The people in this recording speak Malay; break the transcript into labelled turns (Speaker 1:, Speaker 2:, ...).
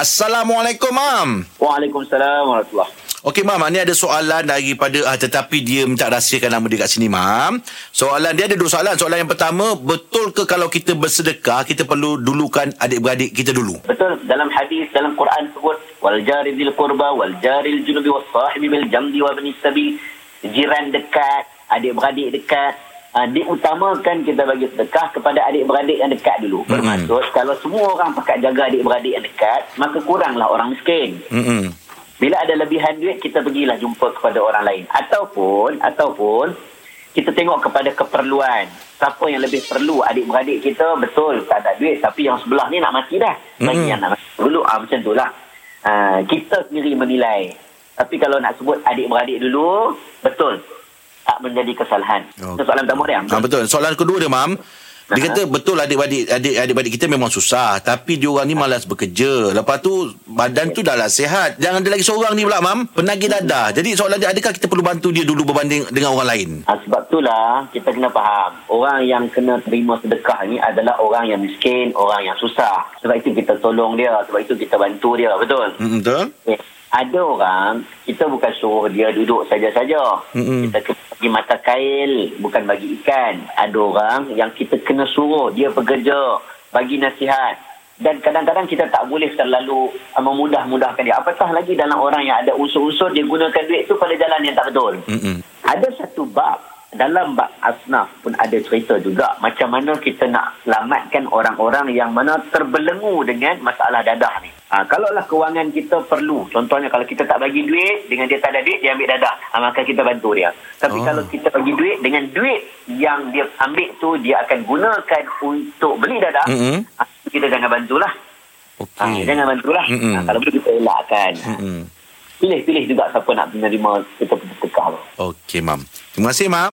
Speaker 1: Assalamualaikum, Mam.
Speaker 2: Waalaikumsalam warahmatullahi
Speaker 1: Okey, Mam. Ni ada soalan daripada... Uh, tetapi dia minta rahsiakan nama dia kat sini, Mam. Soalan dia ada dua soalan. Soalan yang pertama, betul ke kalau kita bersedekah, kita perlu dulukan adik-beradik kita dulu?
Speaker 2: Betul dalam hadis dalam Quran sebut wal jari dzil qurba wal jari junubi was sahibi bil jamdi wa bani sabil jiran dekat adik-beradik dekat uh, diutamakan kita bagi sedekah kepada adik-beradik yang dekat dulu. Bermaksud kalau semua orang pakat jaga adik-beradik yang dekat, maka kuranglah orang miskin.
Speaker 1: Mm-mm.
Speaker 2: Bila ada lebihan duit kita pergilah jumpa kepada orang lain. Ataupun ataupun kita tengok kepada keperluan. Siapa yang lebih perlu adik-beradik kita? Betul tak ada duit tapi yang sebelah ni nak mati dah. Bagi
Speaker 1: Mm.
Speaker 2: yang nak mati dulu. Ah, macam tu lah. Ah, kita sendiri menilai. Tapi kalau nak sebut adik-beradik dulu betul tak menjadi kesalahan itu soalan pertama dia
Speaker 1: Ah, betul. Soalan kedua dia, Mam. Dia kata betul adik-beradik adik adik-beradik kita memang susah tapi dia orang ni malas bekerja. Lepas tu badan tu dah lah sihat. Jangan ada lagi seorang ni pula mam, penagih dadah. Jadi soalan dia adakah kita perlu bantu dia dulu berbanding dengan orang lain?
Speaker 2: Ha, sebab itulah kita kena faham orang yang kena terima sedekah ni adalah orang yang miskin, orang yang susah. Sebab itu kita tolong dia, sebab itu kita bantu dia, betul?
Speaker 1: Hmm, betul?
Speaker 2: Eh, ada orang kita bukan suruh dia duduk saja-saja.
Speaker 1: Mm-mm.
Speaker 2: Kita kena bagi mata kail, bukan bagi ikan. Ada orang yang kita kena suruh dia bekerja, bagi nasihat. Dan kadang-kadang kita tak boleh terlalu uh, memudah-mudahkan dia. Apatah lagi dalam orang yang ada unsur-unsur dia gunakan duit tu pada jalan yang tak betul.
Speaker 1: Mm-mm.
Speaker 2: Ada satu bab dalam bab asnaf pun ada cerita juga macam mana kita nak selamatkan orang-orang yang mana terbelenggu dengan masalah dadah ni. Ha, kalaulah kewangan kita perlu, contohnya kalau kita tak bagi duit, dengan dia tak ada duit, dia ambil dadah. Ha, maka kita bantu dia. Tapi Oh. kalau kita bagi duit, dengan duit yang dia ambil tu, dia akan gunakan untuk beli dadah,
Speaker 1: Mm-mm.
Speaker 2: ha, kita jangan bantulah. Ha,
Speaker 1: Okey.
Speaker 2: jangan bantulah.
Speaker 1: Mm-mm.
Speaker 2: Ha, kalau boleh kita elakkan. Ha,
Speaker 1: Mm-mm.
Speaker 2: Pilih-pilih juga siapa nak menerima kita sedekah.
Speaker 1: Okey, mam. Terima kasih, mam.